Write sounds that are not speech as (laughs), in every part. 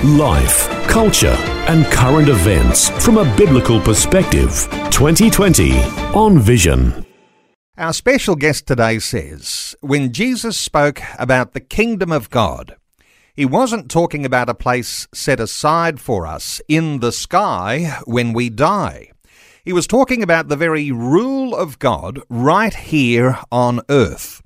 Life, culture, and current events from a biblical perspective. 2020 on Vision. Our special guest today says when Jesus spoke about the kingdom of God, he wasn't talking about a place set aside for us in the sky when we die. He was talking about the very rule of God right here on earth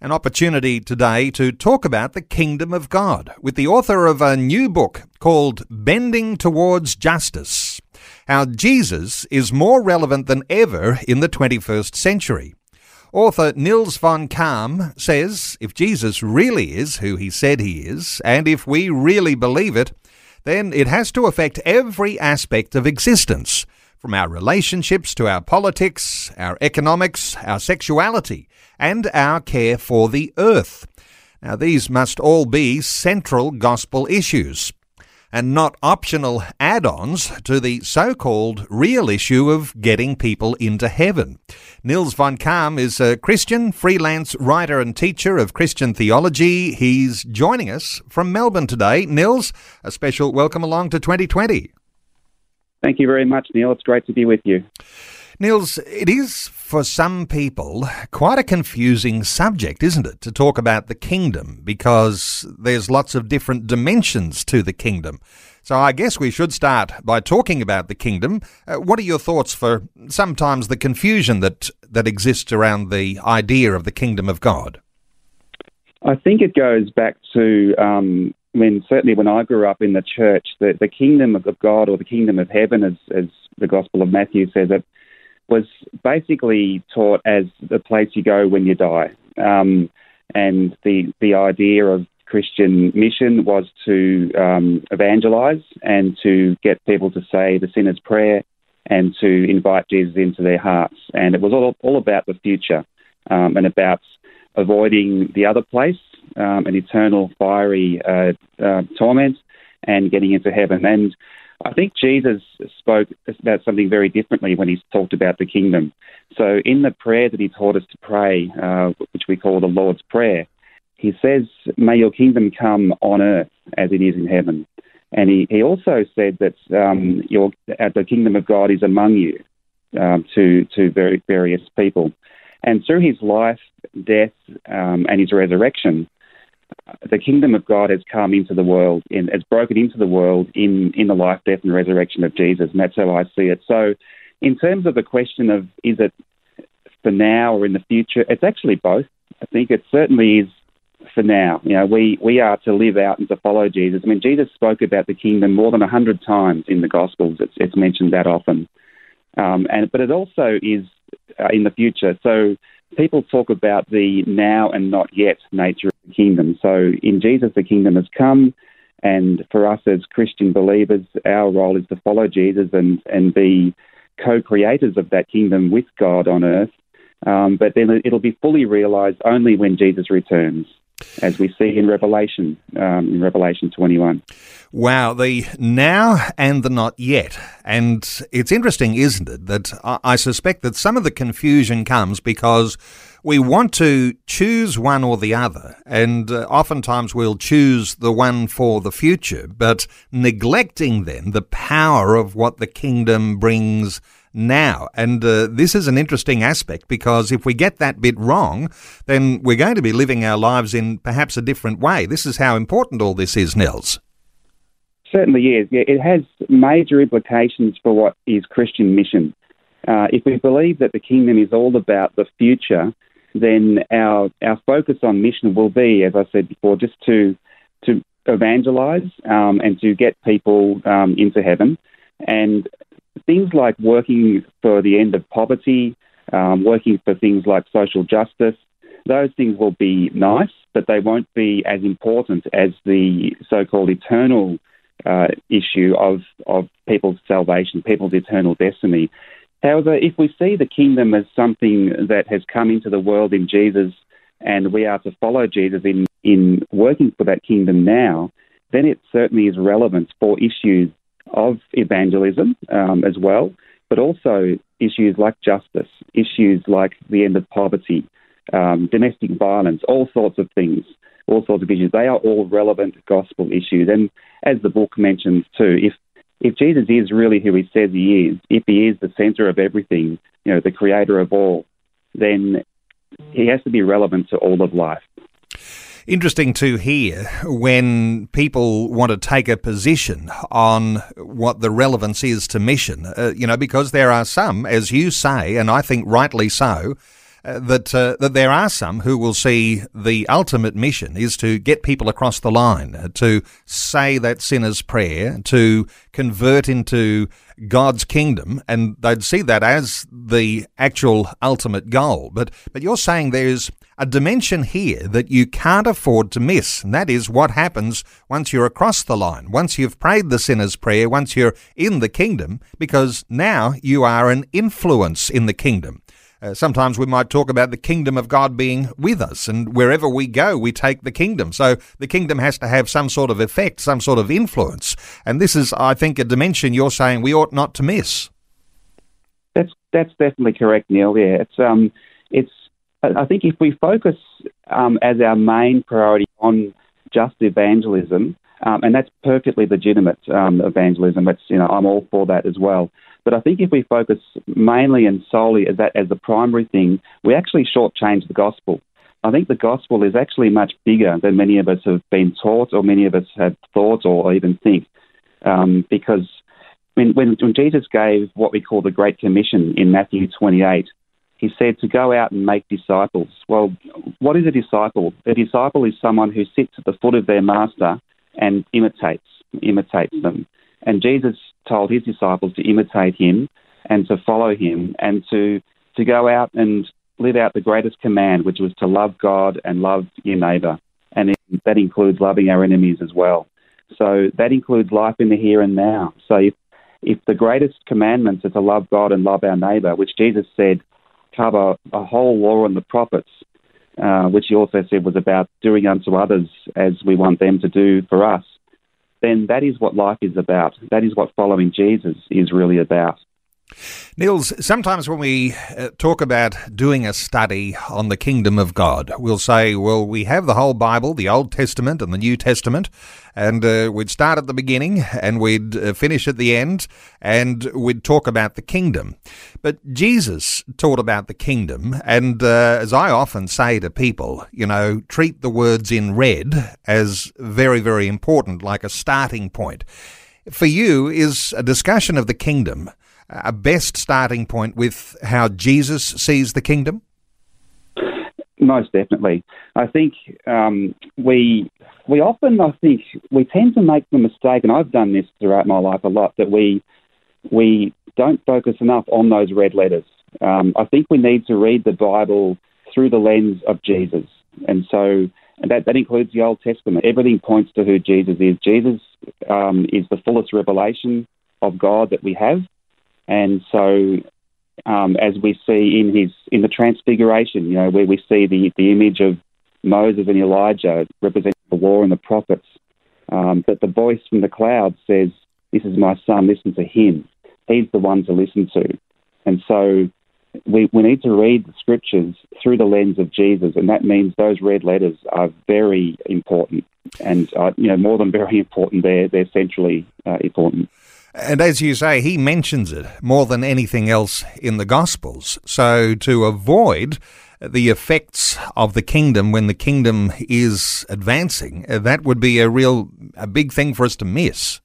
an opportunity today to talk about the kingdom of God with the author of a new book called Bending Towards Justice How Jesus is More Relevant Than Ever in the 21st Century. Author Nils von Kalm says if Jesus really is who he said he is, and if we really believe it, then it has to affect every aspect of existence, from our relationships to our politics, our economics, our sexuality, and our care for the earth. Now, these must all be central gospel issues and not optional add ons to the so called real issue of getting people into heaven. Nils von Kalm is a Christian, freelance writer, and teacher of Christian theology. He's joining us from Melbourne today. Nils, a special welcome along to 2020. Thank you very much, Neil. It's great to be with you. Nils, it is for some people quite a confusing subject, isn't it, to talk about the kingdom because there's lots of different dimensions to the kingdom. So I guess we should start by talking about the kingdom. Uh, what are your thoughts for sometimes the confusion that that exists around the idea of the kingdom of God? I think it goes back to um, when certainly when I grew up in the church, the, the kingdom of God or the kingdom of heaven, as, as the Gospel of Matthew says it, was basically taught as the place you go when you die. Um, and the the idea of Christian mission was to um, evangelize and to get people to say the sinner's prayer and to invite Jesus into their hearts. And it was all, all about the future um, and about avoiding the other place, um, an eternal fiery uh, uh, torment, and getting into heaven. And I think Jesus spoke about something very differently when he talked about the kingdom. So, in the prayer that he taught us to pray, uh, which we call the Lord's Prayer, he says, May your kingdom come on earth as it is in heaven. And he, he also said that um, your, the kingdom of God is among you um, to, to very, various people. And through his life, death, um, and his resurrection, the kingdom of God has come into the world, and has broken into the world in, in the life, death, and resurrection of Jesus, and that's how I see it. So, in terms of the question of is it for now or in the future, it's actually both. I think it certainly is for now. You know, we, we are to live out and to follow Jesus. I mean, Jesus spoke about the kingdom more than a hundred times in the Gospels. It's, it's mentioned that often, um, and but it also is uh, in the future. So people talk about the now and not yet nature kingdom. So in Jesus, the kingdom has come, and for us as Christian believers, our role is to follow Jesus and, and be co creators of that kingdom with God on earth. Um, but then it'll be fully realized only when Jesus returns as we see in Revelation, um, in Revelation 21. Wow, the now and the not yet. And it's interesting, isn't it, that I suspect that some of the confusion comes because we want to choose one or the other, and uh, oftentimes we'll choose the one for the future, but neglecting then the power of what the kingdom brings now. And uh, this is an interesting aspect because if we get that bit wrong, then we're going to be living our lives in perhaps a different way. This is how important all this is, Nils. Certainly is. Yeah, it has major implications for what is Christian mission. Uh, if we believe that the kingdom is all about the future, then our our focus on mission will be, as I said before, just to to evangelize um, and to get people um, into heaven. And things like working for the end of poverty, um, working for things like social justice, those things will be nice, but they won't be as important as the so-called eternal uh, issue of of people's salvation, people's eternal destiny. However, if we see the kingdom as something that has come into the world in Jesus and we are to follow Jesus in, in working for that kingdom now, then it certainly is relevant for issues of evangelism um, as well, but also issues like justice, issues like the end of poverty, um, domestic violence, all sorts of things, all sorts of issues. They are all relevant gospel issues. And as the book mentions too, if if Jesus is really who he says he is, if he is the center of everything, you know, the creator of all, then he has to be relevant to all of life. Interesting to hear when people want to take a position on what the relevance is to mission, uh, you know, because there are some, as you say, and I think rightly so, uh, that uh, that there are some who will see the ultimate mission is to get people across the line, uh, to say that sinner's prayer, to convert into God's kingdom, and they'd see that as the actual ultimate goal. But but you're saying there's a dimension here that you can't afford to miss, and that is what happens once you're across the line, once you've prayed the sinner's prayer, once you're in the kingdom, because now you are an influence in the kingdom. Uh, sometimes we might talk about the kingdom of God being with us, and wherever we go, we take the kingdom. So the kingdom has to have some sort of effect, some sort of influence. And this is, I think, a dimension you're saying we ought not to miss. That's that's definitely correct, Neil. Yeah, it's um, it's. I think if we focus um, as our main priority on just evangelism, um, and that's perfectly legitimate um, evangelism. It's you know I'm all for that as well. But I think if we focus mainly and solely as that as the primary thing, we actually shortchange the gospel. I think the gospel is actually much bigger than many of us have been taught, or many of us have thought, or even think. Um, because when, when, when Jesus gave what we call the Great Commission in Matthew 28, he said to go out and make disciples. Well, what is a disciple? A disciple is someone who sits at the foot of their master and imitates imitates them. And Jesus told his disciples to imitate him and to follow him and to, to go out and live out the greatest command, which was to love God and love your neighbour. And that includes loving our enemies as well. So that includes life in the here and now. So if, if the greatest commandments are to love God and love our neighbour, which Jesus said cover a whole law and the prophets, uh, which he also said was about doing unto others as we want them to do for us, then that is what life is about. That is what following Jesus is really about. Nils, sometimes when we uh, talk about doing a study on the kingdom of God, we'll say, well, we have the whole Bible, the Old Testament and the New Testament, and uh, we'd start at the beginning and we'd uh, finish at the end, and we'd talk about the kingdom. But Jesus taught about the kingdom, and uh, as I often say to people, you know, treat the words in red as very, very important, like a starting point. For you, is a discussion of the kingdom a best starting point with how Jesus sees the kingdom? Most definitely. I think um, we we often I think we tend to make the mistake, and I've done this throughout my life a lot, that we we don't focus enough on those red letters. Um, I think we need to read the Bible through the lens of Jesus, and so and that, that includes the Old Testament. Everything points to who Jesus is. Jesus um, is the fullest revelation of God that we have. And so, um, as we see in his in the Transfiguration, you know, where we see the the image of Moses and Elijah representing the law and the prophets, um, that the voice from the cloud says, "This is my son. Listen to him. He's the one to listen to." And so, we, we need to read the scriptures through the lens of Jesus, and that means those red letters are very important, and uh, you know more than very (laughs) important. They're they're centrally uh, important. And as you say, he mentions it more than anything else in the Gospels. So to avoid the effects of the kingdom when the kingdom is advancing, uh, that would be a real, a big thing for us to miss.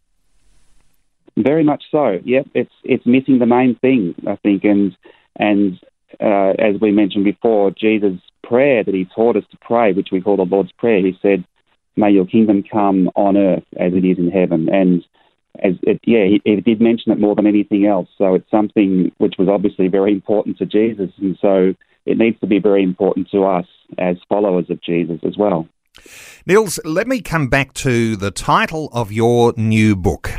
Very much so. Yep, it's it's missing the main thing, I think, and and uh, as we mentioned before, Jesus' prayer that he taught us to pray, which we call the Lord's Prayer, he said, "May your kingdom come on earth as it is in heaven." And as it, yeah, he, he, did mention it more than anything else. So it's something which was obviously very important to Jesus, and so it needs to be very important to us as followers of Jesus as well. Nils, let me come back to the title of your new book,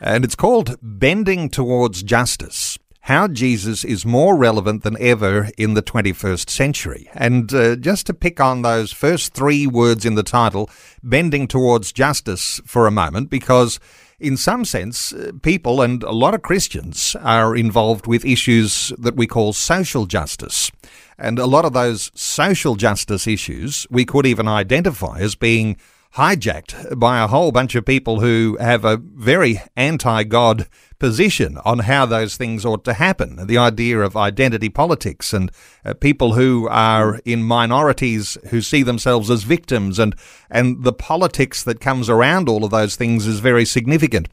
and it's called Bending Towards Justice. how Jesus is more relevant than ever in the 21st century. And uh, just to pick on those first three words in the title, bending towards justice for a moment, because in some sense, uh, people and a lot of Christians are involved with issues that we call social justice. And a lot of those social justice issues we could even identify as being hijacked by a whole bunch of people who have a very anti God position on how those things ought to happen. The idea of identity politics and uh, people who are in minorities who see themselves as victims and, and the politics that comes around all of those things is very significant.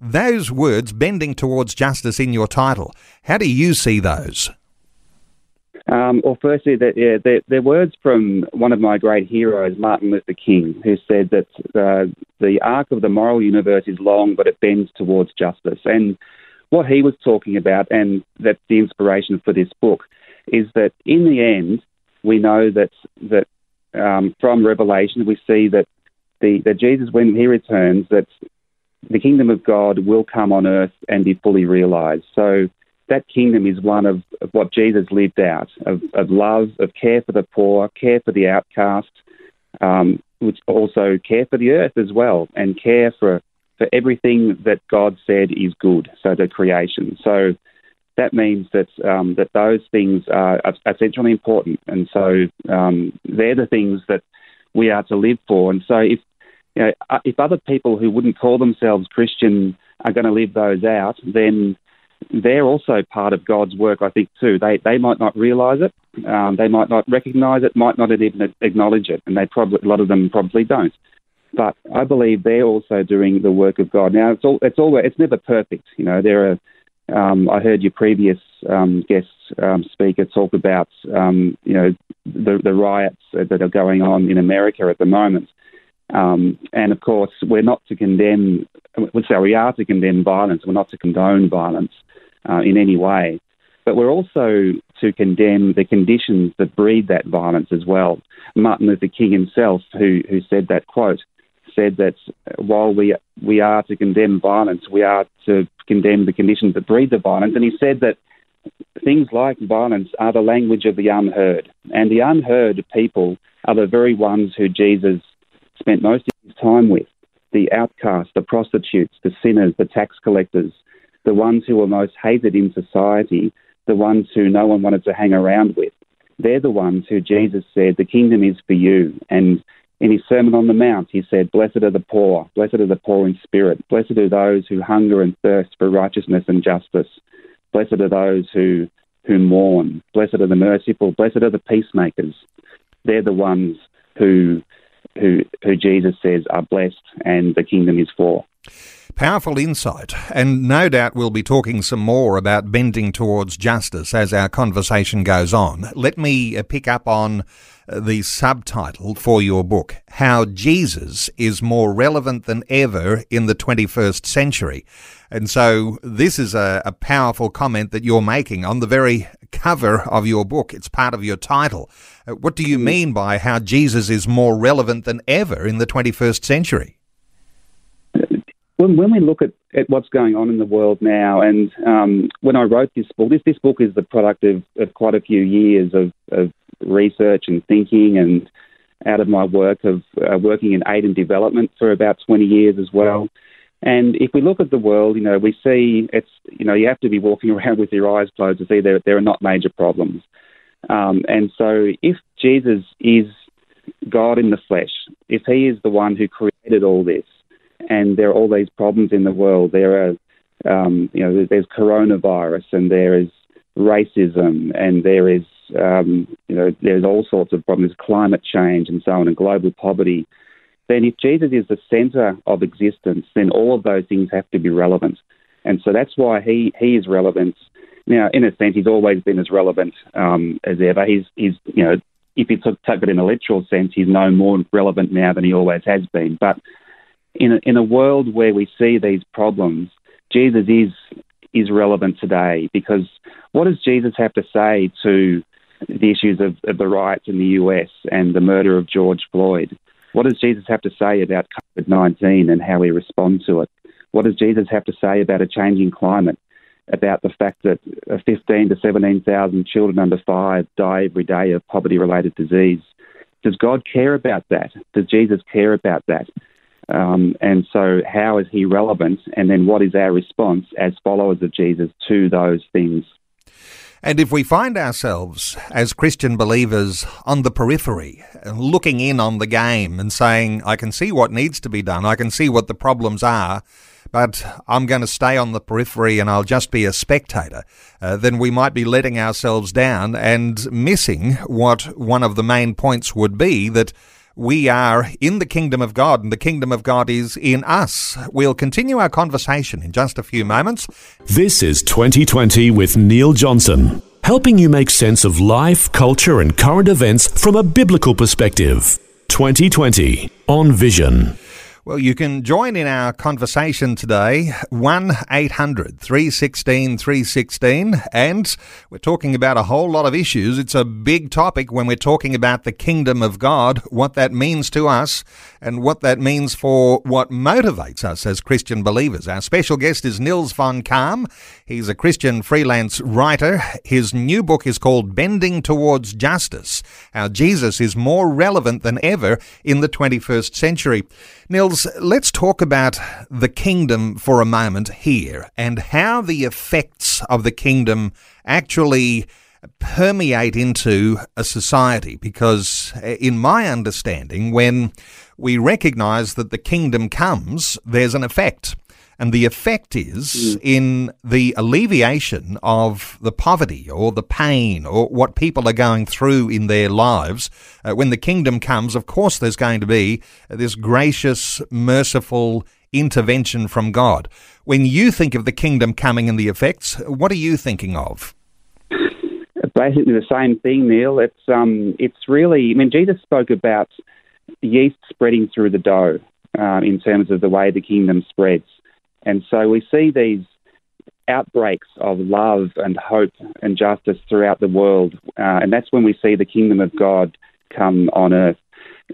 Those words, bending towards justice in your title, how do you see those? Um, well, firstly, that, yeah, they're, they're, words from one of my great heroes, Martin Luther King, who said that uh, the arc of the moral universe is long, but it bends towards justice. And what he was talking about, and that's the inspiration for this book, is that in the end, we know that that um, from Revelation we see that the that Jesus, when he returns, that the kingdom of God will come on earth and be fully realized. So that kingdom is one of, of what Jesus lived out of, of, love, of care for the poor, care for the outcast, um, which also care for the earth as well, and care for, for everything that God said is good, so the creation. So that means that um, that those things are essentially important, and so um, they're the things that we are to live for. And so if you know, if other people who wouldn't call themselves Christian are going to live those out, then they're also part of God's work, I think, too. They, they might not realise it, um, they might not recognise it, might not even acknowledge it, and they probably, a lot of them probably don't. But I believe they're also doing the work of God. Now, it's all, it's all, it's never perfect. You know, there are. Um, I heard your previous um, guest um, speaker talk about, um, you know, the, the riots that are going on in America at the moment. Um, and of course, we're not to condemn, so we are to condemn violence, we're not to condone violence uh, in any way. But we're also to condemn the conditions that breed that violence as well. Martin Luther King himself, who, who said that quote, said that while we, we are to condemn violence, we are to condemn the conditions that breed the violence. And he said that things like violence are the language of the unheard. And the unheard people are the very ones who Jesus spent most of his time with the outcasts, the prostitutes, the sinners, the tax collectors, the ones who were most hated in society, the ones who no one wanted to hang around with. They're the ones who Jesus said, The kingdom is for you. And in his Sermon on the Mount, he said, Blessed are the poor, blessed are the poor in spirit, blessed are those who hunger and thirst for righteousness and justice, blessed are those who, who mourn, blessed are the merciful, blessed are the peacemakers. They're the ones who, who, who Jesus says are blessed and the kingdom is for. Powerful insight, and no doubt we'll be talking some more about bending towards justice as our conversation goes on. Let me uh, pick up on uh, the subtitle for your book, How Jesus is More Relevant Than Ever in the 21st Century. And so this is a, a powerful comment that you're making on the very cover of your book. It's part of your title. Uh, what do you mean by how Jesus is more relevant than ever in the 21st century? When, when we look at, at what's going on in the world now, and um, when I wrote this book, this, this book is the product of, of quite a few years of, of research and thinking, and out of my work of uh, working in aid and development for about 20 years as well. And if we look at the world, you know, we see it's, you know, you have to be walking (laughs) around with your eyes closed to see there, there are not major problems. Um, and so if Jesus is God in the flesh, if he is the one who created all this, and there are all these problems in the world. There are, um, you know, there's coronavirus, and there is racism, and there is, um, you know, there's all sorts of problems, climate change, and so on, and global poverty. Then, if Jesus is the centre of existence, then all of those things have to be relevant, and so that's why he he is relevant. Now, in a sense, he's always been as relevant um, as ever. He's, he's, you know, if you took it in a literal sense, he's no more relevant now than he always has been. But in a, in a world where we see these problems, Jesus is is relevant today because what does Jesus have to say to the issues of, of the riots in the US and the murder of George Floyd? What does Jesus have to say about COVID 19 and how we respond to it? What does Jesus have to say about a changing climate? about the fact that 15 to 17,000 children under five die every day of poverty related disease. Does God care about that? Does Jesus care about that? Um, and so, how is he relevant? And then, what is our response as followers of Jesus to those things? And if we find ourselves as Christian believers on the periphery, looking in on the game and saying, I can see what needs to be done, I can see what the problems are, but I'm going to stay on the periphery and I'll just be a spectator, uh, then we might be letting ourselves down and missing what one of the main points would be that we are in the kingdom of God and the kingdom of God is in us. We'll continue our conversation in just a few moments. This is 2020 with Neil Johnson, helping you make sense of life, culture, and current events from a biblical perspective. 2020 on Vision. Well, you can join in our conversation today, 1 800 316 316. And we're talking about a whole lot of issues. It's a big topic when we're talking about the kingdom of God, what that means to us, and what that means for what motivates us as Christian believers. Our special guest is Nils von Kalm. He's a Christian freelance writer. His new book is called Bending Towards Justice How Jesus is More Relevant Than Ever in the 21st Century. Nils, let's talk about the kingdom for a moment here and how the effects of the kingdom actually permeate into a society. Because, uh, in my understanding, when we recognize that the kingdom comes, there's an effect. And the effect is mm. in the alleviation of the poverty or the pain or what people are going through in their lives. Uh, when the kingdom comes, of course, there's going to be this gracious, merciful intervention from God. When you think of the kingdom coming and the effects, what are you thinking of? Basically, the same thing, Neil. It's um, it's really. I mean, Jesus spoke about yeast spreading through the dough um, in terms of the way the kingdom spreads. And so we see these outbreaks of love and hope and justice throughout the world. Uh, and that's when we see the kingdom of God come on earth.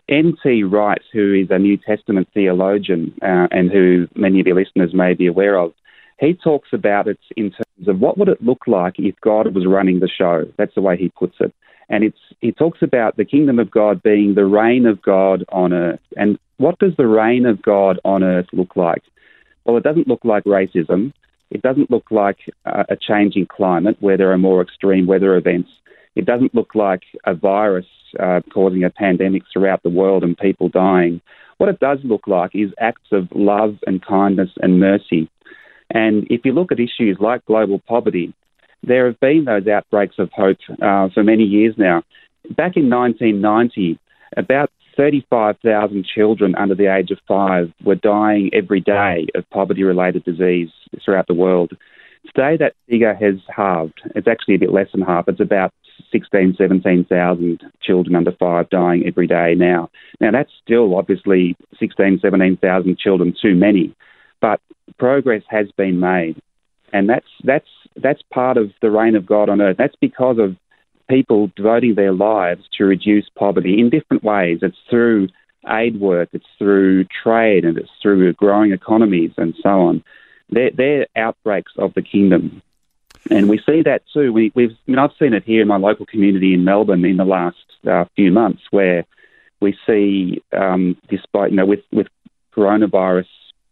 N.T. Wright, who is a New Testament theologian uh, and who many of your listeners may be aware of, he talks about it in terms of what would it look like if God was running the show. That's the way he puts it. And it's, he talks about the kingdom of God being the reign of God on earth. And what does the reign of God on earth look like? Well, it doesn't look like racism. It doesn't look like uh, a changing climate where there are more extreme weather events. It doesn't look like a virus uh, causing a pandemic throughout the world and people dying. What it does look like is acts of love and kindness and mercy. And if you look at issues like global poverty, there have been those outbreaks of hope uh, for many years now. Back in 1990, about 35,000 children under the age of five were dying every day of poverty related disease throughout the world. Today, that figure has halved. It's actually a bit less than half. It's about 16, 17,000 children under five dying every day now. Now, that's still obviously 16, 17,000 children too many, but progress has been made. And that's, that's, that's part of the reign of God on earth. That's because of people devoting their lives to reduce poverty in different ways. It's through aid work, it's through trade, and it's through growing economies and so on. They're, they're outbreaks of the kingdom. And we see that too. We, have I mean, I've seen it here in my local community in Melbourne in the last uh, few months, where we see, um, despite you know, with with coronavirus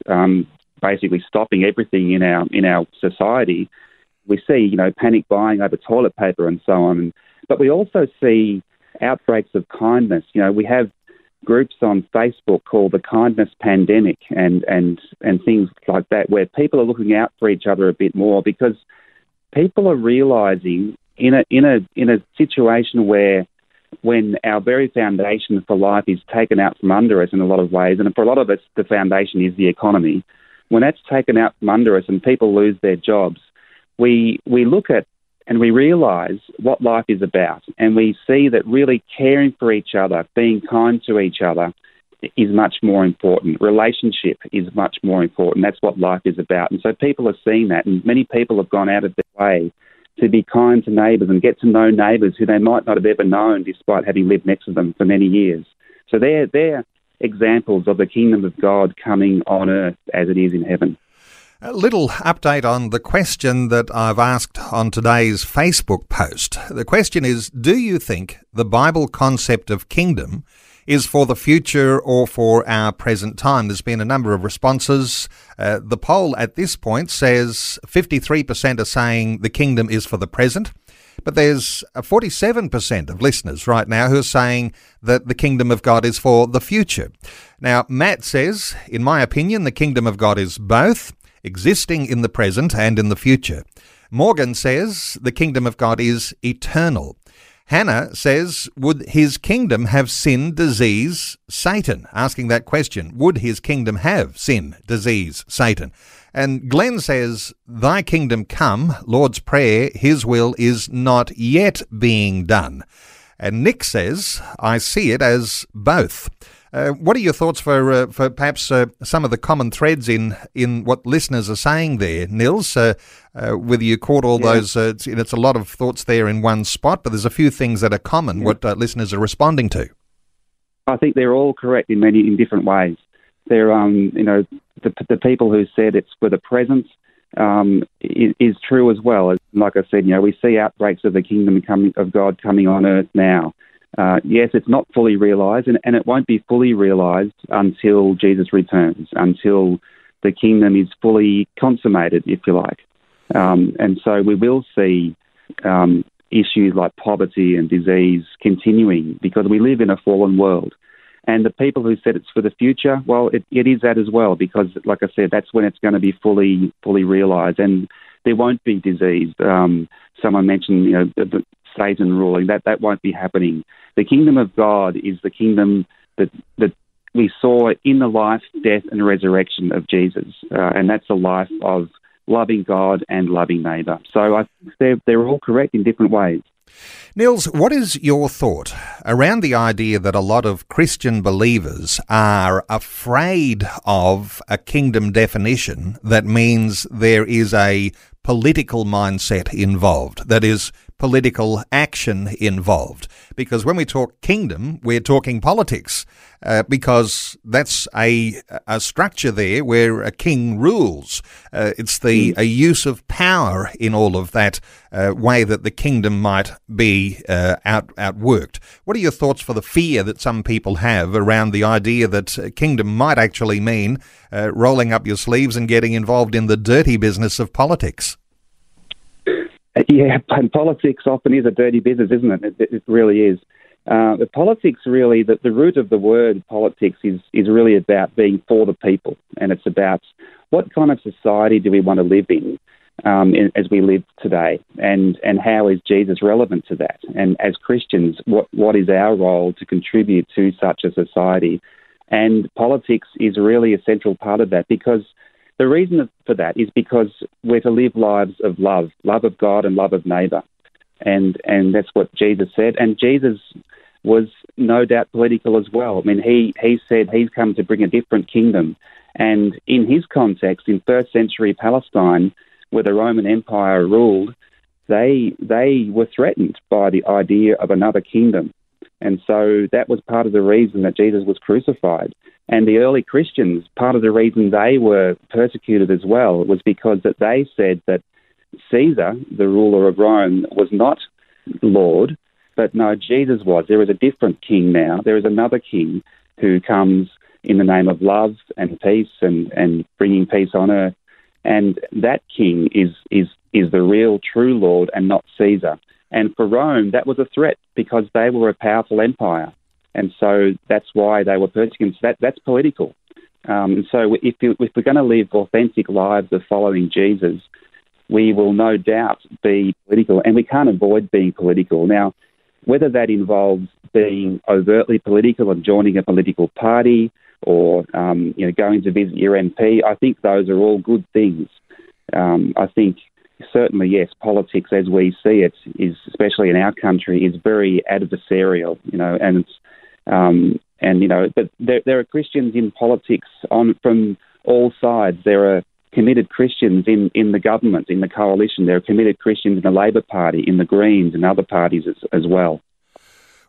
um, basically stopping everything in our in our society, we see, you know, panic buying over toilet paper and so on. But we also see outbreaks of kindness. You know, we have groups on Facebook called the Kindness Pandemic and, and, and things like that, where people are looking out for each other a bit more because people are realizing in a, in a, in a situation where when our very foundation for life is taken out from under us in a lot of ways, and for a lot of us, the foundation is the economy, when that's taken out from under us and people lose their jobs, we we look at and we realise what life is about, and we see that really caring for each other, being kind to each other, is much more important. Relationship is much more important. That's what life is about. And so people are seeing that, and many people have gone out of their way to be kind to neighbours and get to know neighbours who they might not have ever known despite having lived next to them for many years. So they're, they're examples of the kingdom of God coming on earth as it is in heaven. A little update on the question that I've asked on today's Facebook post. The question is Do you think the Bible concept of kingdom is for the future or for our present time? There's been a number of responses. Uh, the poll at this point says 53% are saying the kingdom is for the present. But there's 47% of listeners right now who are saying that the kingdom of God is for the future. Now, Matt says, in my opinion, the kingdom of God is both existing in the present and in the future. Morgan says the kingdom of God is eternal. Hannah says, Would his kingdom have sin, disease, Satan? Asking that question, would his kingdom have sin, disease, Satan? And Glenn says, Thy kingdom come, Lord's Prayer, his will is not yet being done. And Nick says, I see it as both. Uh, what are your thoughts for uh, for perhaps uh, some of the common threads in in what listeners are saying there, Nils? Uh, uh, whether you caught all yeah. those, uh, it's, it's, a lot of thoughts there in one spot, but there's a few things that are common. Yeah. What listeners are responding to? I think they're all correct in many in different ways. They're um you know the the people who said it's for the presence um, is, is, true as well. Like I said, you know we see outbreaks of the kingdom coming of God coming on earth now. Uh, yes, it's not fully realized, and, and it won't be fully realized until Jesus returns, until the kingdom is fully consummated, if you like. Um, and so we will see um, issues like poverty and disease continuing because we live in a fallen world. And the people who said it's for the future, well, it, it is that as well because, like I said, that's when it's going to be fully fully realised, and there won't be disease. Um, someone mentioned, you know, the, Satan ruling. That that won't be happening. The kingdom of God is the kingdom that that we saw in the life, death, and resurrection of Jesus, uh, and that's a life of loving God and loving neighbour. So I think they're they're all correct in different ways. Nils, what is your thought around the idea that a lot of Christian believers are afraid of a kingdom definition that means there is a political mindset involved, that is, political action involved. Because when we talk kingdom, we're talking politics, uh, because that's a, a structure there where a king rules. Uh, it's the hmm. a use of power in all of that uh, way that the kingdom might be uh, out outworked. What are your thoughts for the fear that some people have around the idea that kingdom might actually mean uh, rolling up your sleeves and getting involved in the dirty business of politics? (laughs) Yeah, and politics often is a dirty business, isn't it? It, it really is. Uh, the politics really, the, the root of the word politics is, is really about being for the people, and it's about what kind of society do we want to live in, um, in as we live today, and, and how is Jesus relevant to that? And as Christians, what, what is our role to contribute to such a society? And politics is really a central part of that because the reason for that is because we're to live lives of love, love of God and love of neighbour. And, and that's what Jesus said. And Jesus was no doubt political as well. I mean, he, he said he's come to bring a different kingdom. And in his context, in first century Palestine, where the Roman Empire ruled, they, they were threatened by the idea of another kingdom. And so that was part of the reason that Jesus was crucified. And the early Christians, part of the reason they were persecuted as well was because that they said that Caesar, the ruler of Rome, was not Lord, but no, Jesus was. There is a different king now. There is another king who comes in the name of love and peace and, and bringing peace on earth. And that king is, is, is the real true Lord and not Caesar. And for Rome, that was a threat because they were a powerful empire. And so that's why they were persecuted. So that, that's political. Um, and so if, you, if we're going to live authentic lives of following Jesus, we will no doubt be political, and we can't avoid being political. Now, whether that involves being overtly political and joining a political party, or um, you know going to visit your MP, I think those are all good things. Um, I think certainly yes, politics as we see it is, especially in our country, is very adversarial. You know, and it's um, and you know, but there, there are Christians in politics on from all sides. There are committed Christians in, in the government, in the coalition. There are committed Christians in the Labor Party, in the Greens, and other parties as, as well.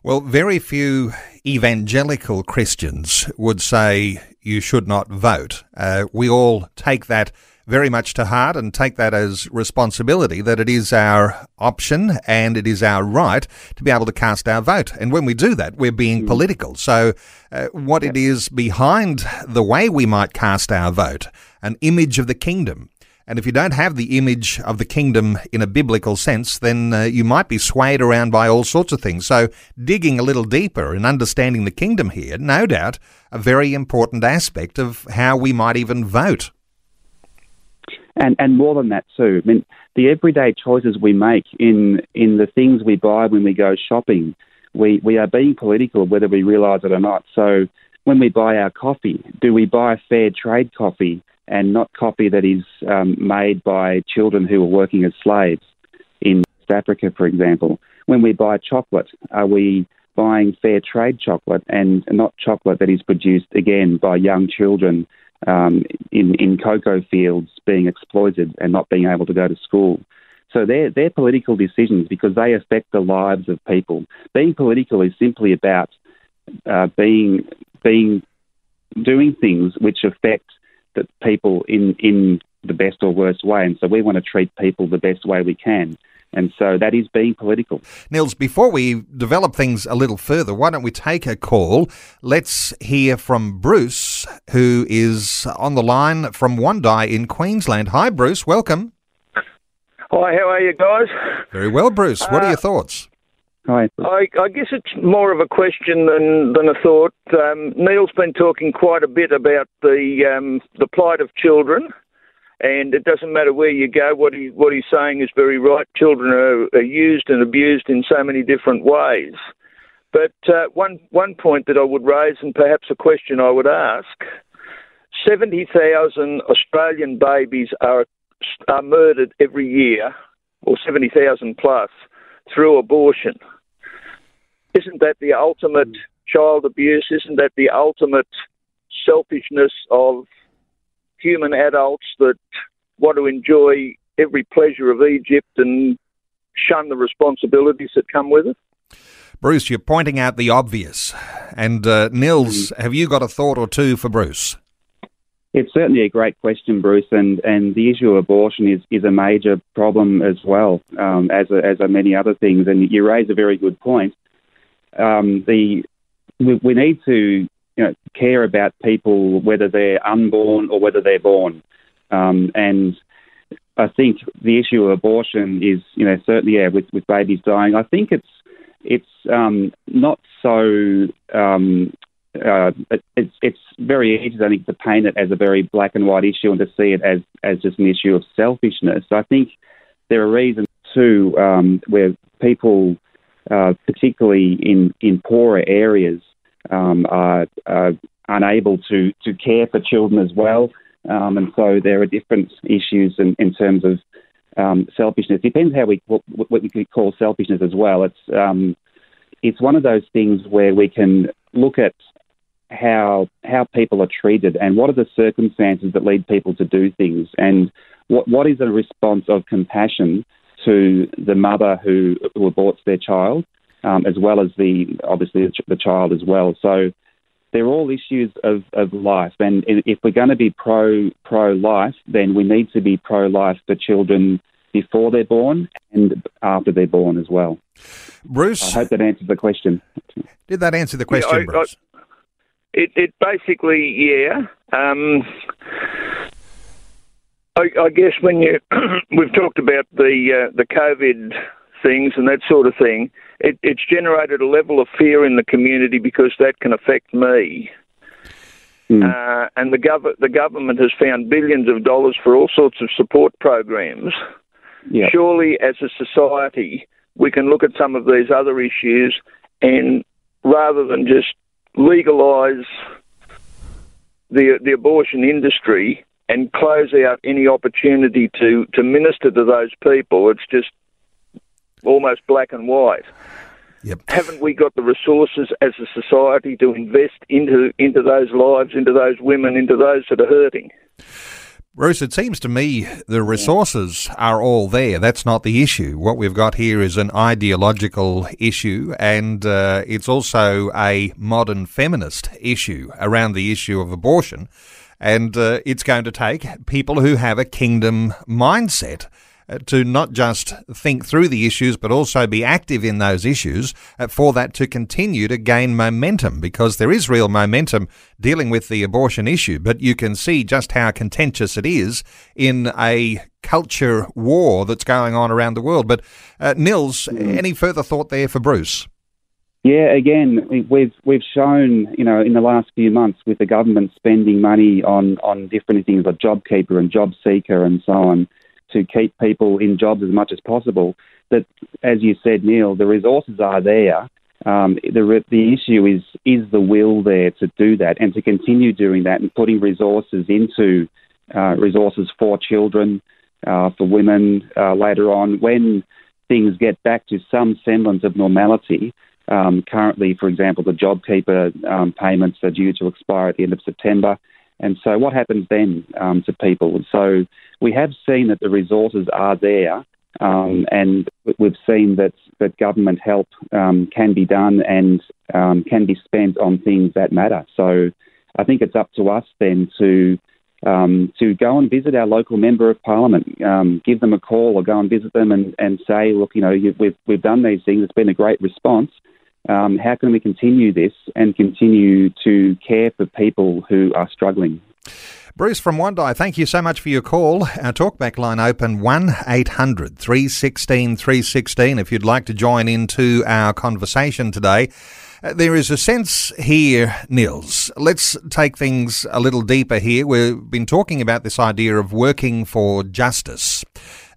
Well, very few evangelical Christians would say you should not vote. Uh, we all take that very much to heart and take that as responsibility that it is our option and it is our right to be able to cast our vote. And when we do that, we're being mm. political. So, uh, what it is behind the way we might cast our vote, an image of the kingdom. And if you don't have the image of the kingdom in a biblical sense, then uh, you might be swayed around by all sorts of things. So, digging a little deeper and understanding the kingdom here, no doubt, a very important aspect of how we might even vote. And and more than that too. I mean, the everyday choices we make in in the things we buy when we go shopping, we we are being political whether we realise it or not. So when we buy our coffee, do we buy fair trade coffee and not coffee that is um, made by children who are working as slaves in South Africa, for example? When we buy chocolate, are we buying fair trade chocolate and not chocolate that is produced again by young children um, in, in cocoa fields being exploited and not being able to go to school. So they're, they're political decisions because they affect the lives of people. Being political is simply about uh, being, being, doing things which affect the people in, in the best or worst way. And so we want to treat people the best way we can. And so that is being political. Nils, before we develop things a little further, why don't we take a call? Let's hear from Bruce, who is on the line from Wondai in Queensland. Hi, Bruce. Welcome. Hi, how are you guys? Very well, Bruce. What uh, are your thoughts? Hi. I, I, guess it's more of a question than, than a thought. Um, Neil's been talking quite a bit about the um, the plight of children and it doesn't matter where you go. What he what he's saying is very right. Children are, are used and abused in so many different ways. But uh, one one point that I would raise, and perhaps a question I would ask: seventy thousand Australian babies are are murdered every year, or seventy thousand plus, through abortion. Isn't that the ultimate child abuse? Isn't that the ultimate selfishness of human adults that want to enjoy every pleasure of Egypt and shun the responsibilities that come with it. Bruce, you're pointing out the obvious. And uh, Nils, have you got a thought or two for Bruce? It's certainly a great question, Bruce, and, and the issue of abortion is, is a major problem as well, um, as, a, as are many other things. And you raise a very good point. Um, the we, we need to you know, care about people whether they're unborn or whether they're born. Um, and I think the issue of abortion is, you know, certainly yeah, with, with babies dying. I think it's it's um, not so. Um, uh, it's it's very easy, I think, to paint it as a very black and white issue and to see it as as just an issue of selfishness. I think there are reasons too um, where people, uh, particularly in in poorer areas, um, are, are, unable to, to care for children as well. Um, and so there are different issues in, in terms of um, selfishness. Depends how we what, what we could call selfishness as well. It's um, it's one of those things where we can look at how how people are treated and what are the circumstances that lead people to do things and what what is a response of compassion to the mother who, who aborts their child um, as well as the obviously the child as well. So they're all issues of, of life, and if we're going to be pro pro life, then we need to be pro life for children before they're born and after they're born as well. Bruce, I hope that answers the question. Did that answer the question, yeah, I, Bruce? I, it, it basically, yeah. Um, I, I, guess when you (clears throat) we've talked about the uh, the COVID things and that sort of thing, it, it's generated a level of fear in the community because that can affect me. Mm. Uh, and the, gov- the government has found billions of dollars for all sorts of support programs. Yep. Surely, as a society, we can look at some of these other issues and rather than just legalise the the abortion industry and close out any opportunity to, to minister to those people, it's just almost black and white. Yep. Haven't we got the resources as a society to invest into into those lives, into those women, into those that are hurting? Bruce, it seems to me the resources are all there. That's not the issue. What we've got here is an ideological issue, and uh, it's also a modern feminist issue around the issue of abortion. And uh, it's going to take people who have a kingdom mindset to not just think through the issues, but also be active in those issues uh, for that to continue to gain momentum because there is real momentum dealing with the abortion issue. But you can see just how contentious it is in a culture war that's going on around the world. But uh, Nils, mm. any further thought there for Bruce? Yeah, again, we've we've shown, you know, in the last few months with the government spending money on on different things like JobKeeper and JobSeeker and so on to keep people in jobs as much as possible. That, as you said, Neil, the resources are there. Um, the the issue is is the will there to do that and to continue doing that and putting resources into uh, resources for children, uh, for women uh, later on when things get back to some semblance of normality. Um, currently, for example, the JobKeeper um, payments are due to expire at the end of September. And so, what happens then um, to people? So, we have seen that the resources are there, um, and we've seen that, that government help um, can be done and um, can be spent on things that matter. So, I think it's up to us then to um, to go and visit our local member of parliament, um, give them a call or go and visit them and, and say, look, you know, we've, we've done these things. It's been a great response. Um, how can we continue this and continue to care for people who are struggling? Bruce from Wondai, thank you so much for your call. Our talkback line open 1 800 316 316 if you'd like to join into our conversation today. Uh, there is a sense here, Nils. Let's take things a little deeper here. We've been talking about this idea of working for justice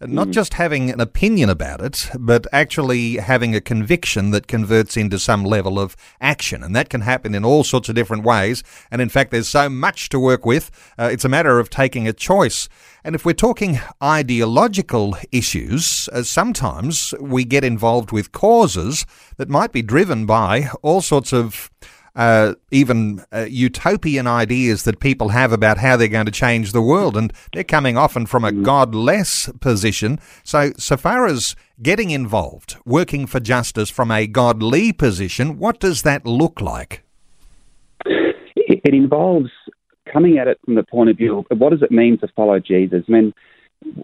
not mm. just having an opinion about it, but actually having a conviction that converts into some level of action. And that can happen in all sorts of different ways. And in fact, there's so much to work with. Uh, it's a matter of taking a choice. And if we're talking ideological issues, uh, sometimes we get involved with causes that might be driven by all sorts of uh, even uh, utopian ideas that people have about how they're going to change the world, and they're coming often from a mm. godless position. So, so far as getting involved, working for justice from a godly position, what does that look like? It, it involves coming at it from the point of view of what does it mean to follow Jesus. I mean,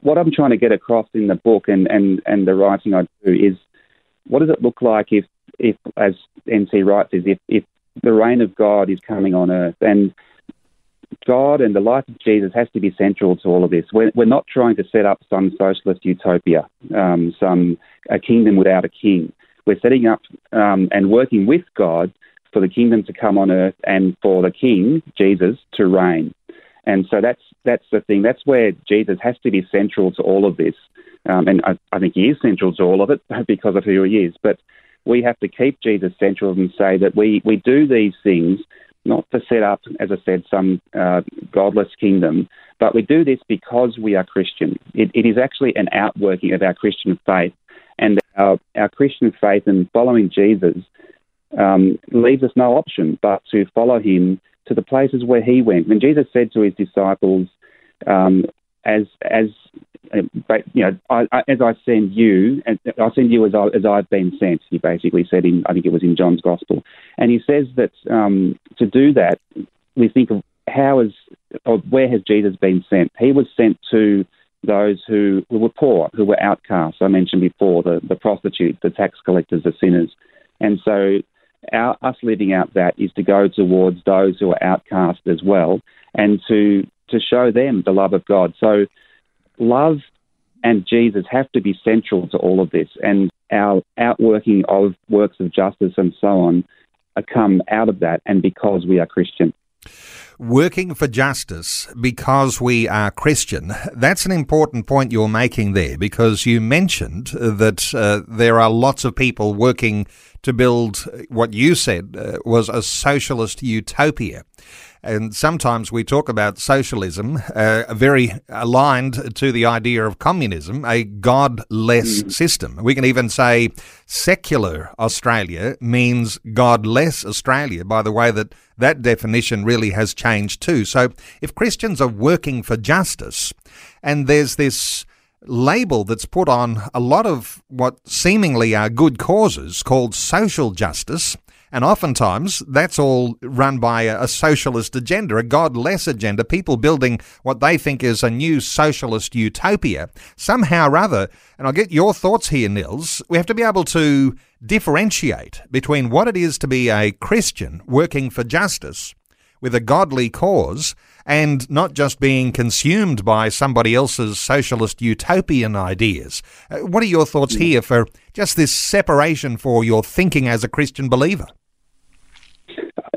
what I'm trying to get across in the book and, and, and the writing I do is what does it look like if, if as NC writes, is if, if the reign of God is coming on earth. And God and the life of Jesus has to be central to all of this. We're, we're not trying to set up some socialist utopia, um, some a kingdom without a king. We're setting up um, and working with God for the kingdom to come on earth and for the King Jesus to reign. And so that's that's the thing. That's where Jesus has to be central to all of this. Um, and I, I think he is central to all of it (laughs) because of who he is. But we have to keep Jesus central and say that we, we do these things not to set up, as I said, some uh, godless kingdom, but we do this because we are Christian. It, it is actually an outworking of our Christian faith, and our, our Christian faith and following Jesus um, leaves us no option but to follow him to the places where he went. When Jesus said to his disciples, um, as as but, you know, I, I, as I send you, I send you as, I, as I've been sent. He basically said in, I think it was in John's Gospel, and he says that um, to do that, we think of how is or where has Jesus been sent? He was sent to those who, who were poor, who were outcasts. I mentioned before the, the prostitutes, the tax collectors, the sinners, and so our, us living out that is to go towards those who are outcast as well, and to to show them the love of God. So love and Jesus have to be central to all of this, and our outworking of works of justice and so on come out of that, and because we are Christian. Working for justice because we are Christian. That's an important point you're making there because you mentioned that uh, there are lots of people working to build what you said uh, was a socialist utopia. And sometimes we talk about socialism, uh, very aligned to the idea of communism, a godless mm. system. We can even say secular Australia means godless Australia by the way that that definition really has changed too. So if Christians are working for justice and there's this label that's put on a lot of what seemingly are good causes called social justice, And oftentimes, that's all run by a, socialist agenda, a godless agenda, people building what they think is a new socialist utopia. Somehow or other, and I'll get your thoughts here, Nils, we have to be able to differentiate between what it is to be a Christian working for justice with a godly cause and not just being consumed by somebody else's socialist utopian ideas. Uh, what are your thoughts here for just this separation for your thinking as a Christian believer?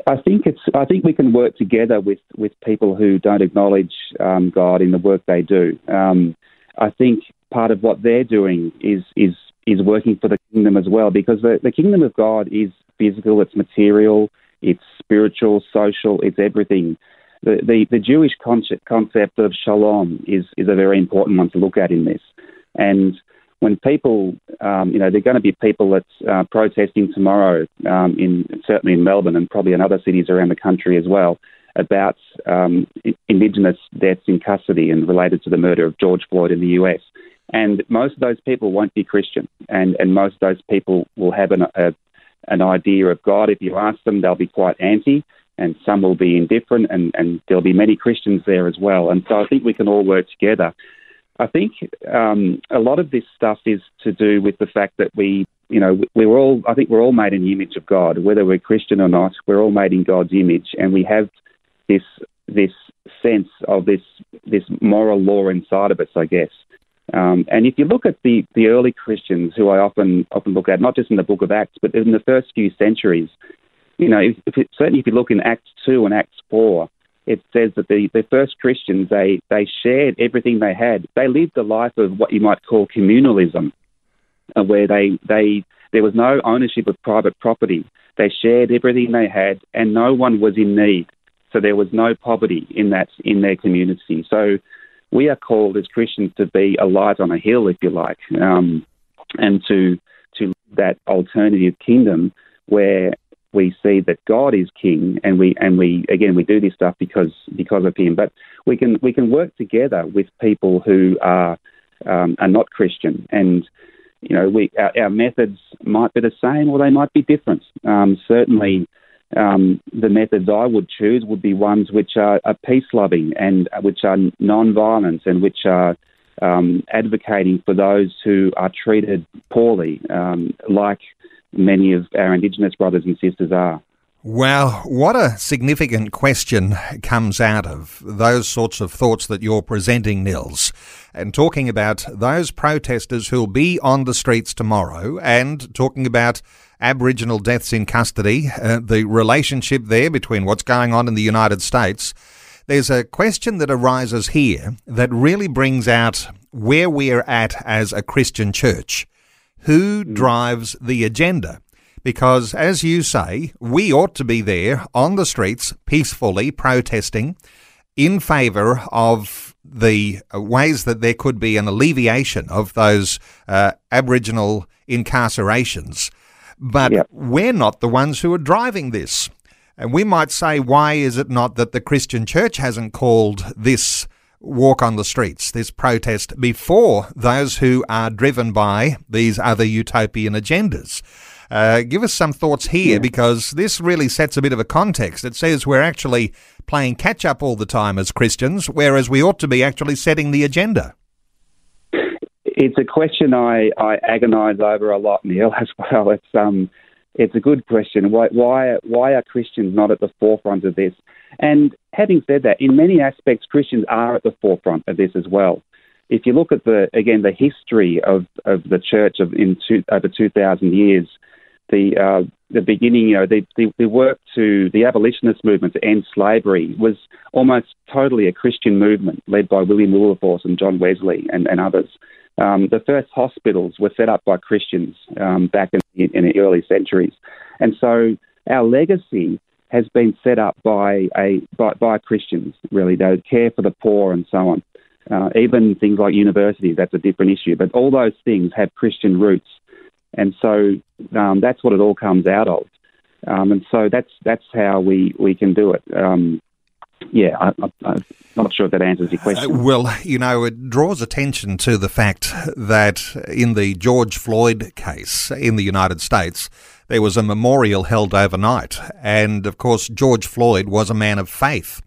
I think it's. I think we can work together with, with people who don't acknowledge um, God in the work they do. Um, I think part of what they're doing is is is working for the kingdom as well, because the, the kingdom of God is physical, it's material, it's spiritual, social, it's everything. The, the, the Jewish concept, concept of shalom is, is a very important one to look at in this. And when people, um, you know, there are going to be people that's uh, protesting tomorrow, um, in certainly in Melbourne and probably in other cities around the country as well, about um, Indigenous deaths in custody and related to the murder of George Floyd in the US. And most of those people won't be Christian, and, and most of those people will have an, a, an idea of God. If you ask them, they'll be quite anti, and some will be indifferent, and, and there'll be many Christians there as well. And so I think we can all work together. I think um, a lot of this stuff is to do with the fact that we, you know, we're all, I think we're all made in the image of God, whether we're Christian or not, we're all made in God's image, and we have this this sense of this this moral law inside of us, I guess. Um, and if you look at the, the early Christians, who I often often look at, not just in the Book of Acts, but in the first few centuries, you know, if, if it, certainly if you look in Acts two and Acts four, it says that the, the first Christians they they shared everything they had. They lived a life of what you might call communalism, uh, where they they there was no ownership of private property. They shared everything they had, and no one was in need. So there was no poverty in that in their community. So we are called as Christians to be a light on a hill, if you like, um, and to to that alternative kingdom where we see that God is King, and we and we again we do this stuff because because of Him. But we can we can work together with people who are um, are not Christian, and you know we our, our, methods might be the same or they might be different. Um, certainly, um, the methods I would choose would be ones which are, are peace loving and which are non violent and which are um, advocating for those who are treated poorly, um, like many of our Indigenous brothers and sisters are. Well, what a significant question comes out of those sorts of thoughts that you're presenting, Nils, and talking about those protesters who'll be on the streets tomorrow and talking about Aboriginal deaths in custody, uh, the relationship there between what's going on in the United States. There's a question that arises here that really brings out where we're at as a Christian church. Who mm. drives the agenda? Because, as you say, we ought to be there on the streets peacefully protesting in favour of the ways that there could be an alleviation of those uh, Aboriginal incarcerations. But yep. we're not the ones who are driving this. And we might say, why is it not that the Christian church hasn't called this walk on the streets, this protest, before those who are driven by these other utopian agendas? Uh, give us some thoughts here yeah. because this really sets a bit of a context. It says we're actually playing catch up all the time as Christians, whereas we ought to be actually setting the agenda. It's a question I, I agonise over a lot, Neil, (laughs) as well. It's um, it's a good question. Why, why why are Christians not at the forefront of this? And having said that, in many aspects, Christians are at the forefront of this as well. If you look at the again the history of, of the church of in two, over two thousand years, the uh, the beginning, you know, the, the, the, work to the abolitionist movement to end slavery was almost totally a Christian movement led by William Wilberforce and John Wesley and, and others. Um, the first hospitals were set up by Christians um, back in, in, the early centuries, and so our legacy has been set up by a by, by Christians. Really, they care for the poor and so on. Uh, even things like universities, that's a different issue. But all those things have Christian roots. And so um, that's what it all comes out of. Um, and so that's that's how we, we can do it. Um, yeah, I, am not sure if that answers your question. Uh, well, you know, it draws attention to the fact that in the George Floyd case in the United States, there was a memorial held overnight. And of course, George Floyd was a man of faith.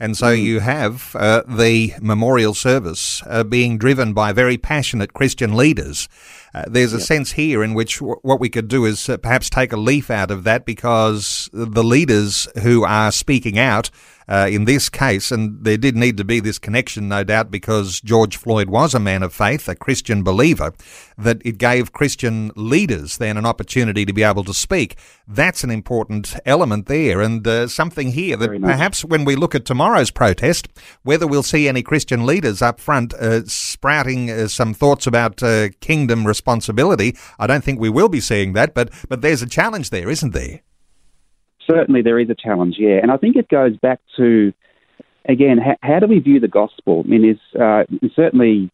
And so mm. you have uh, the memorial service uh, being driven by very passionate Christian leaders. Uh, there's a yep. sense here in which w- what we could do is uh, perhaps take a leaf out of that because the leaders who are speaking out uh, in this case, and there did need to be this connection, no doubt, because George Floyd was a man of faith, a Christian believer, that it gave Christian leaders then an opportunity to be able to speak. That's an important element there, and uh, something here that perhaps when we look at tomorrow's protest, whether we'll see any Christian leaders up front uh, sprouting uh, some thoughts about uh, kingdom responsibility, I don't think we will be seeing that, but, but there's a challenge there, isn't there? certainly there is a challenge, yeah. And I think it goes back to, again, how, how do we view the gospel? I mean, is uh, certainly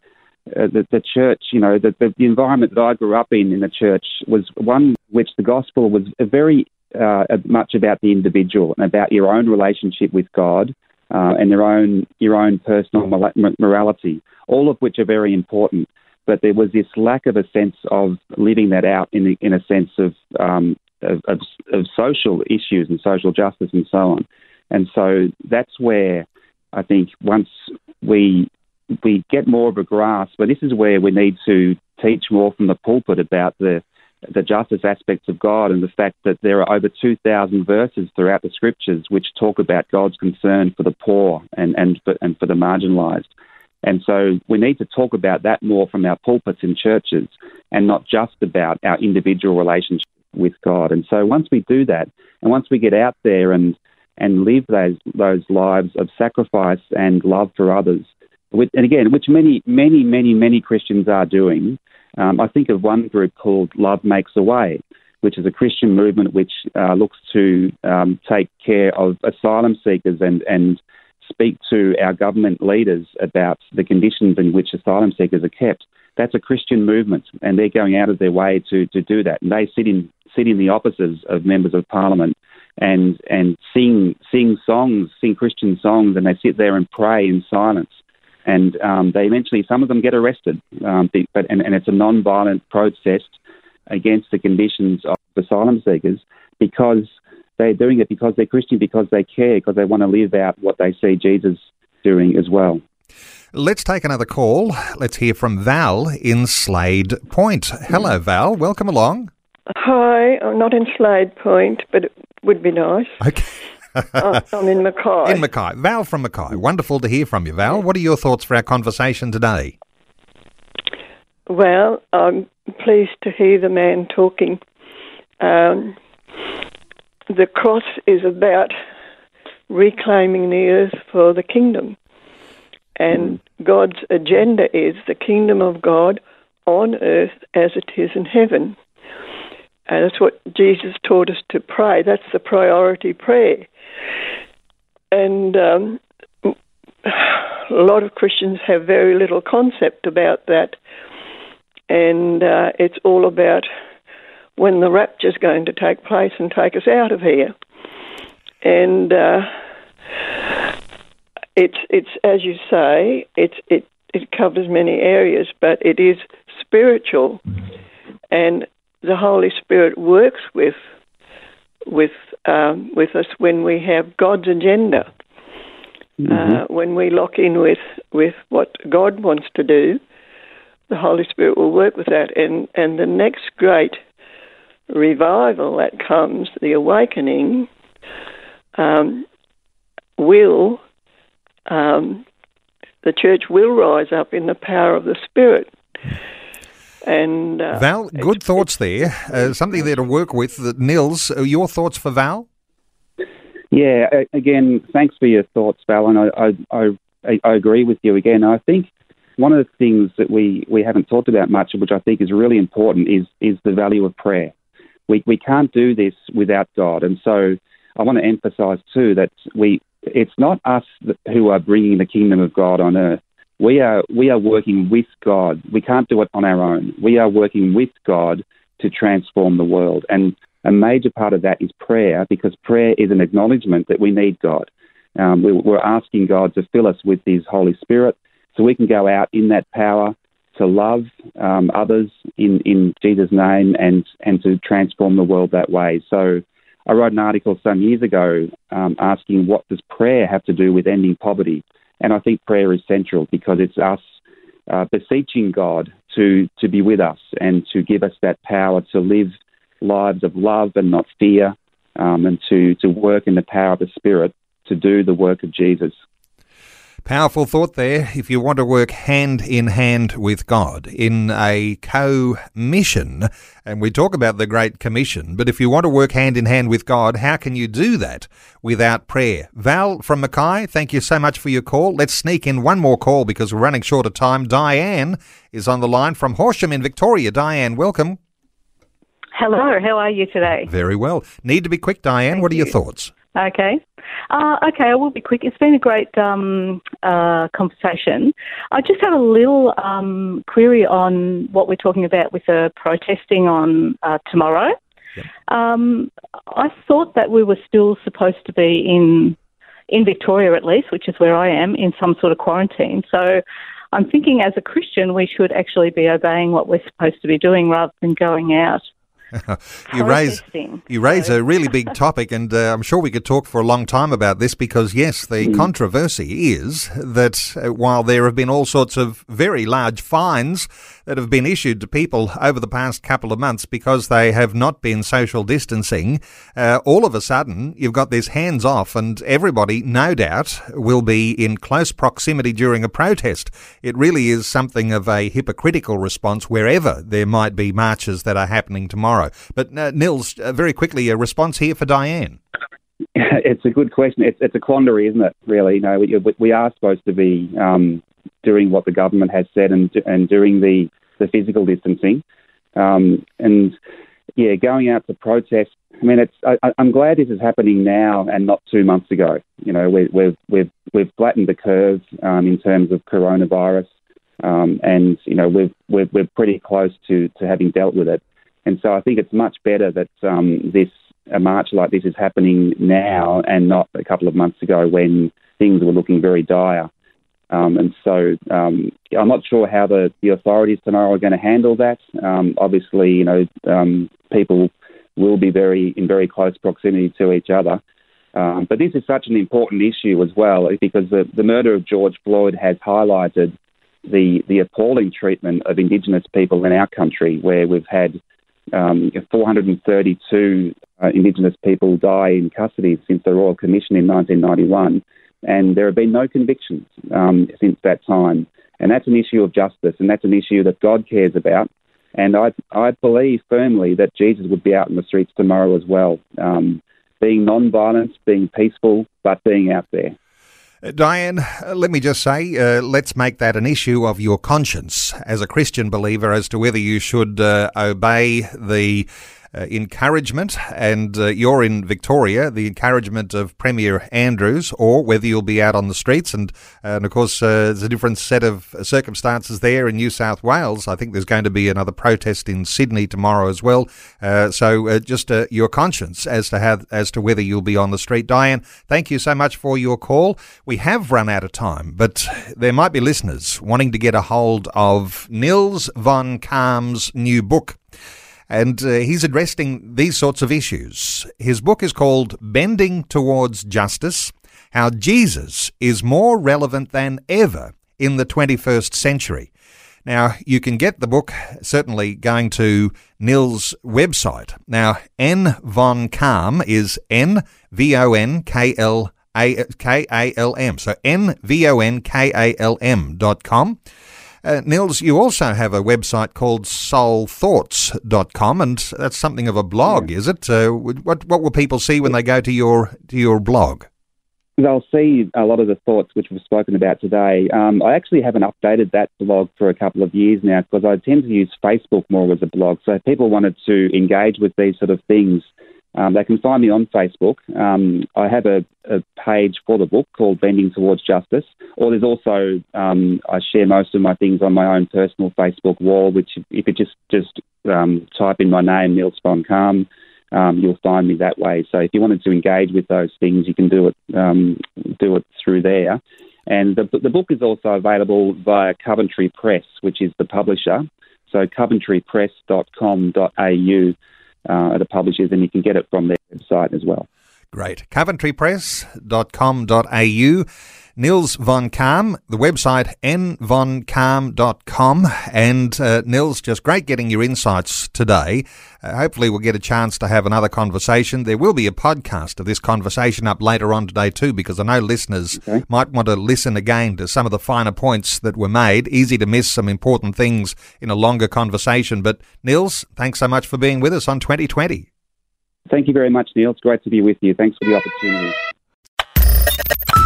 uh, the, the church, you know, the, the, the, environment that I grew up in in the church was one which the gospel was very uh, much about the individual and about your own relationship with God uh, and your own your own personal morality, all of which are very important. But there was this lack of a sense of living that out in in a sense of um, of, of, of social issues and social justice and so on. And so that's where I think once we we get more of a grasp, but this is where we need to teach more from the pulpit about the the justice aspects of God and the fact that there are over 2,000 verses throughout the scriptures which talk about God's concern for the poor and, and, for, and for the marginalised. And so we need to talk about that more from our pulpits in churches and not just about our individual relationship with God. And so once we do that, and once we get out there and and live those those lives of sacrifice and love for others, which, and again, which many many many many Christians are doing. Um, I think of one group called Love Makes a Way, which is a Christian movement which uh, looks to um, take care of asylum seekers and and speak to our government leaders about the conditions in which asylum seekers are kept. That's a Christian movement, and they're going out of their way to, to do that. And they sit in sit in the offices of members of parliament and and sing sing songs, sing Christian songs, and they sit there and pray in silence. And um, they eventually, some of them get arrested, um, but and, and it's a non-violent protest against the conditions of asylum seekers because they're doing it because they're Christian, because they care, because they want to live out what they see Jesus doing as well. Let's take another call. Let's hear from Val in Slade Point. Hello, Val. Welcome along. Hi, I'm not in Slade Point, but it would be nice. Okay. (laughs) uh, I'm in Mackay. In Mackay. Val from Mackay. Wonderful to hear from you, Val. What are your thoughts for our conversation today? Well, I'm pleased to hear the man talking. Um, the cross is about reclaiming the earth for the kingdom. And God's agenda is the kingdom of God on earth as it is in heaven. And that's what Jesus taught us to pray. That's the priority prayer. And um, a lot of Christians have very little concept about that. And uh, it's all about when the rapture is going to take place and take us out of here. And uh, it's it's as you say, it's it it covers many areas, but it is spiritual, and the Holy Spirit works with with um, with us when we have God's agenda. Mm-hmm. Uh, when we lock in with with what God wants to do, the Holy Spirit will work with that. And and the next great revival that comes, the awakening, um, will um, the church will rise up in the power of the Spirit. And uh, Val, good thoughts there. Uh, something there to work with. That Nils, uh, your thoughts for Val? Yeah, again, thanks for your thoughts, Val, and I, I, I, I agree with you again. I think one of the things that we, we haven't talked about much, which I think is really important, is is the value of prayer. We we can't do this without God, and so I want to emphasise too that we it's not us who are bringing the kingdom of God on earth. We are we are working with God. We can't do it on our own. We are working with God to transform the world. And a major part of that is prayer because prayer is an acknowledgement that we need God. Um, we, we're asking God to fill us with His Holy Spirit so we can go out in that power to love um, others in, in Jesus' name and, and to transform the world that way. So I wrote an article some years ago um, asking what does prayer have to do with ending poverty? And I think prayer is central because it's us uh, beseeching God to, to be with us and to give us that power to live lives of love and not fear um, and to, to work in the power of the Spirit to do the work of Jesus. Powerful thought there. If you want to work hand in hand with God in a co mission, and we talk about the Great Commission, but if you want to work hand in hand with God, how can you do that without prayer? Val from Mackay, thank you so much for your call. Let's sneak in one more call because we're running short of time. Diane is on the line from Horsham in Victoria. Diane, welcome. Hello, how are you today? Very well. Need to be quick, Diane. Thank what are you. your thoughts? Okay. Uh, okay, I will be quick. It's been a great um, uh, conversation. I just have a little um, query on what we're talking about with the protesting on uh, tomorrow. Um, I thought that we were still supposed to be in in Victoria, at least, which is where I am, in some sort of quarantine. So I'm thinking, as a Christian, we should actually be obeying what we're supposed to be doing rather than going out (laughs) you raise you raise a really big (laughs) topic, and uh, I'm sure we could talk for a long time about this because yes, the controversy is that uh, while there have been all sorts of very large fines that have been issued to people over the past couple of months because they have not been social distancing, uh, all of a sudden you've got this hands off, and everybody, no doubt, will be in close proximity during a protest. It really is something of a hypocritical response wherever there might be marches that are happening tomorrow. But uh, Nils, uh, very quickly, a response here for Diane. (laughs) it's a good question. It's, it's a quandary, isn't it? Really, you know, we, we are supposed to be um, doing what the government has said and and doing the the physical distancing, um, and yeah, going out to protest. I mean, it's. I, I'm glad this is happening now and not two months ago. You know, we, we've we've we've flattened the curve um, in terms of coronavirus, um, and you know we've we're, we're pretty close to to having dealt with it. And so I think it's much better that um, this a march like this is happening now and not a couple of months ago when things were looking very dire. Um, and so um, I'm not sure how the, the authorities tomorrow are going to handle that. Um, obviously, you know, um, people will be very in very close proximity to each other. Um, but this is such an important issue as well because the, the murder of George Floyd has highlighted the the appalling treatment of Indigenous people in our country, where we've had um, 432 uh, Indigenous people die in custody since the Royal Commission in 1991, and there have been no convictions um, since that time. And that's an issue of justice, and that's an issue that God cares about. And I, I believe firmly that Jesus would be out in the streets tomorrow as well, um, being non-violent, being peaceful, but being out there. Uh, Diane, uh, let me just say, uh, let's make that an issue of your conscience. As a Christian believer as to whether you should uh, obey the uh, encouragement, and uh, you're in Victoria, the encouragement of Premier Andrews, or whether you'll be out on the streets. And, and of course, uh, there's a different set of circumstances there in New South Wales. I think there's going to be another protest in Sydney tomorrow as well. Uh, so uh, just uh, your conscience as to how, as to whether you'll be on the street. Diane, thank you so much for your call. We have run out of time, but there might be listeners wanting to get a hold of Nils von Kalm's new book and uh, he's addressing these sorts of issues. His book is called Bending Towards Justice How Jesus is More Relevant Than Ever in the 21st Century. Now, you can get the book certainly going to Nils' website. Now, N von Kalm is N V O N K L A K A L M. So N V O N K A L M dot com. Uh, Nils, you also have a website called soulthoughts.com, and that's something of a blog, is it? Uh, what what will people see when they go to your to your blog? They'll see a lot of the thoughts which we've spoken about today. Um, I actually haven't updated that blog for a couple of years now because I tend to use Facebook more as a blog. So if people wanted to engage with these sort of things, um, they can find me on Facebook. Um, I have a, a, page for the book called Bending Towards Justice. Or there's also um, I share most of my things on my own personal Facebook wall, which if you just just um, type in my name, Nils von Kalm, um, you'll find me that way. So if you wanted to engage with those things, you can do it um, do it through there. And the, the book is also available via Coventry Press, which is the publisher. So coventrypress.com.au uh, are the publishers, and you can get it from their website as well. Great. coventrypress.com.au. Nils von Kalm, the website nvonkalm.com. And uh, Nils, just great getting your insights today. Uh, hopefully, we'll get a chance to have another conversation. There will be a podcast of this conversation up later on today, too, because I know listeners okay. might want to listen again to some of the finer points that were made. Easy to miss some important things in a longer conversation. But, Nils, thanks so much for being with us on 2020. Thank you very much, Neil. It's great to be with you. Thanks for the opportunity.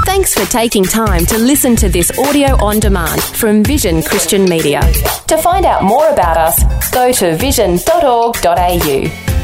Thanks for taking time to listen to this audio on demand from Vision Christian Media. To find out more about us, go to vision.org.au.